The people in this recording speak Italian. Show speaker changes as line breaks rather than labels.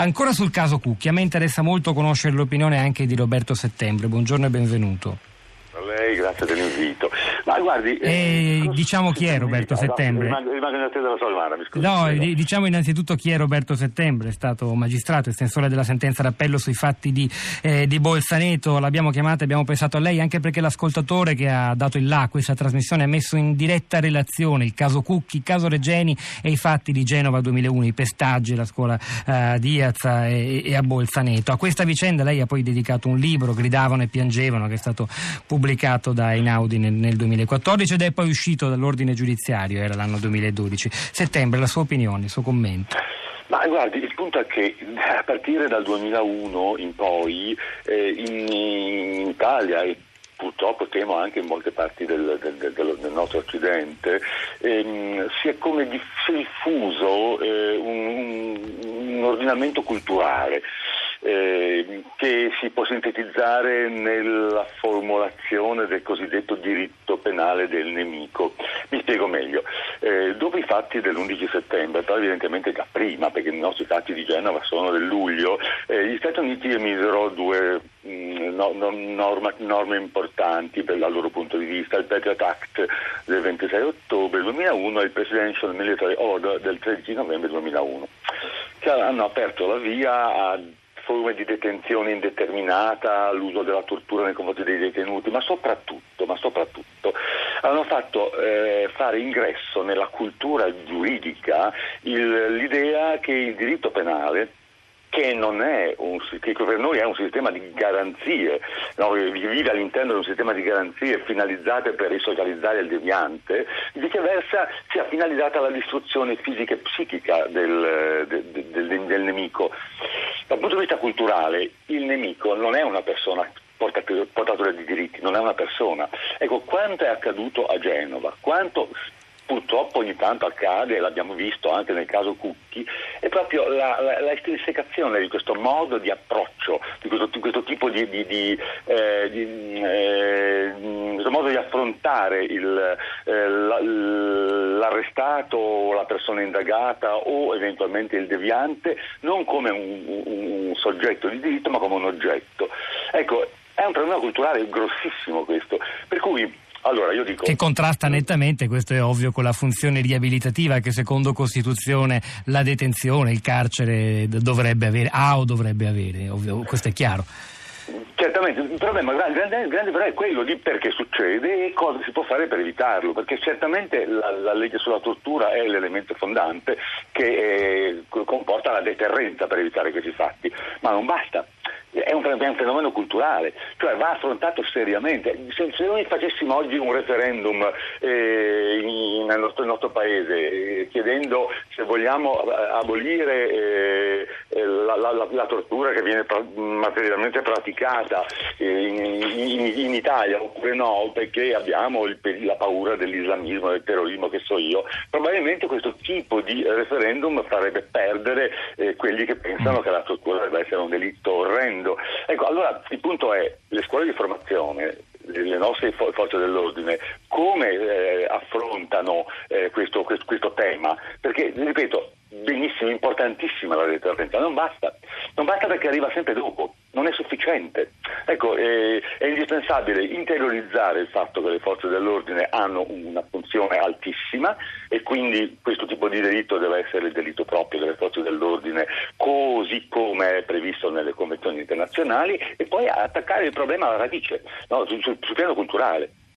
Ancora sul caso Cucchi, a me interessa molto conoscere l'opinione anche di Roberto Settembre. Buongiorno e benvenuto.
A lei, grazie dell'invito. Ma guardi,
eh, eh, diciamo chi è Roberto Settembre?
Rimango, rimango in attesa della sua domanda, mi scusi.
No, d- diciamo innanzitutto chi è Roberto Settembre, è stato magistrato, estensore della sentenza d'appello sui fatti di, eh, di Bolzaneto, l'abbiamo chiamata e abbiamo pensato a lei anche perché l'ascoltatore che ha dato il là a questa trasmissione ha messo in diretta relazione il caso Cucchi, il caso Regeni e i fatti di Genova 2001, i pestaggi alla scuola eh, di Iazza e, e a Bolzaneto. A questa vicenda lei ha poi dedicato un libro, Gridavano e piangevano, che è stato pubblicato da Einaudi nel, nel 2000. 2014 ed è poi uscito dall'ordine giudiziario, era l'anno 2012. Settembre, la sua opinione, il suo commento.
Ma guardi, il punto è che a partire dal 2001 in poi eh, in, in, Italia e purtroppo temo anche in molte parti del, del, del, del nostro occidente, ehm, si è come diffuso eh, un, un ordinamento culturale eh, che si può sintetizzare nella formulazione del cosiddetto diritto penale del nemico. Mi spiego meglio. Eh, dopo i fatti dell'11 settembre, però evidentemente già prima, perché i nostri fatti di Genova sono del luglio, eh, gli Stati Uniti emisero due mh, mm, no, no, norma, norme importanti dal loro punto di vista, il Patriot Act del 26 ottobre 2001 e il Presidential Military Order del 13 novembre 2001, che hanno aperto la via a forme di detenzione indeterminata, l'uso della tortura nei confronti dei detenuti, ma soprattutto, ma soprattutto hanno fatto eh, fare ingresso nella cultura giuridica il, l'idea che il diritto penale che, un, che, per noi è un sistema di garanzie, no? vive all'interno di un sistema di garanzie finalizzate per risocializzare il deviante, viceversa sia finalizzata alla distruzione fisica e psichica del, del, del, del nemico. Dal punto di vista culturale, il nemico non è una persona portatore di diritti, non è una persona. Ecco, quanto è accaduto a Genova, quanto purtroppo ogni tanto accade, l'abbiamo visto anche nel caso Cucchi, è proprio la, la, la estrinsecazione di questo modo di approccio, di questo, di questo tipo di, di, di, eh, eh, questo modo di affrontare il, eh, l'arrestato o la persona indagata o eventualmente il deviante non come un, un, un soggetto di diritto ma come un oggetto. Ecco, è un problema culturale grossissimo questo, per cui allora, dico...
Che contrasta nettamente, questo è ovvio, con la funzione riabilitativa che secondo Costituzione la detenzione, il carcere dovrebbe avere, ha o dovrebbe avere, ovvio, questo è chiaro.
Certamente, il problema grande, grande però è quello di perché succede e cosa si può fare per evitarlo, perché certamente la, la legge sulla tortura è l'elemento fondante che eh, comporta la deterrenza per evitare questi fatti, ma non basta è un, è un, fenomeno culturale, cioè va affrontato seriamente. Se, se noi facessimo oggi un referendum eh, in, nel, nostro, nel, nostro, paese eh, chiedendo se vogliamo eh, abolire eh, la, la, la, tortura che viene pra- materialmente praticata eh, in, in, in, Italia oppure no, perché abbiamo il, la paura dell'islamismo, del terrorismo, che so io, probabilmente questo tipo di referendum farebbe perdere quelli che pensano mm. che la tortura debba essere un delitto orrendo. Ecco, allora il punto è, le scuole di formazione, le nostre forze dell'ordine, come eh, affrontano eh, questo, questo, questo tema? Perché, ripeto, benissimo, importantissima la deterrenza, non basta, non basta perché arriva sempre dopo, non è sufficiente. Ecco, eh, è indispensabile interiorizzare il fatto che le forze dell'ordine hanno una funzione altissima e quindi questo tipo di delitto deve essere il delitto proprio delle forze dell'ordine, così come è previsto nelle convenzioni internazionali, e poi attaccare il problema alla radice, no? sul, sul piano culturale.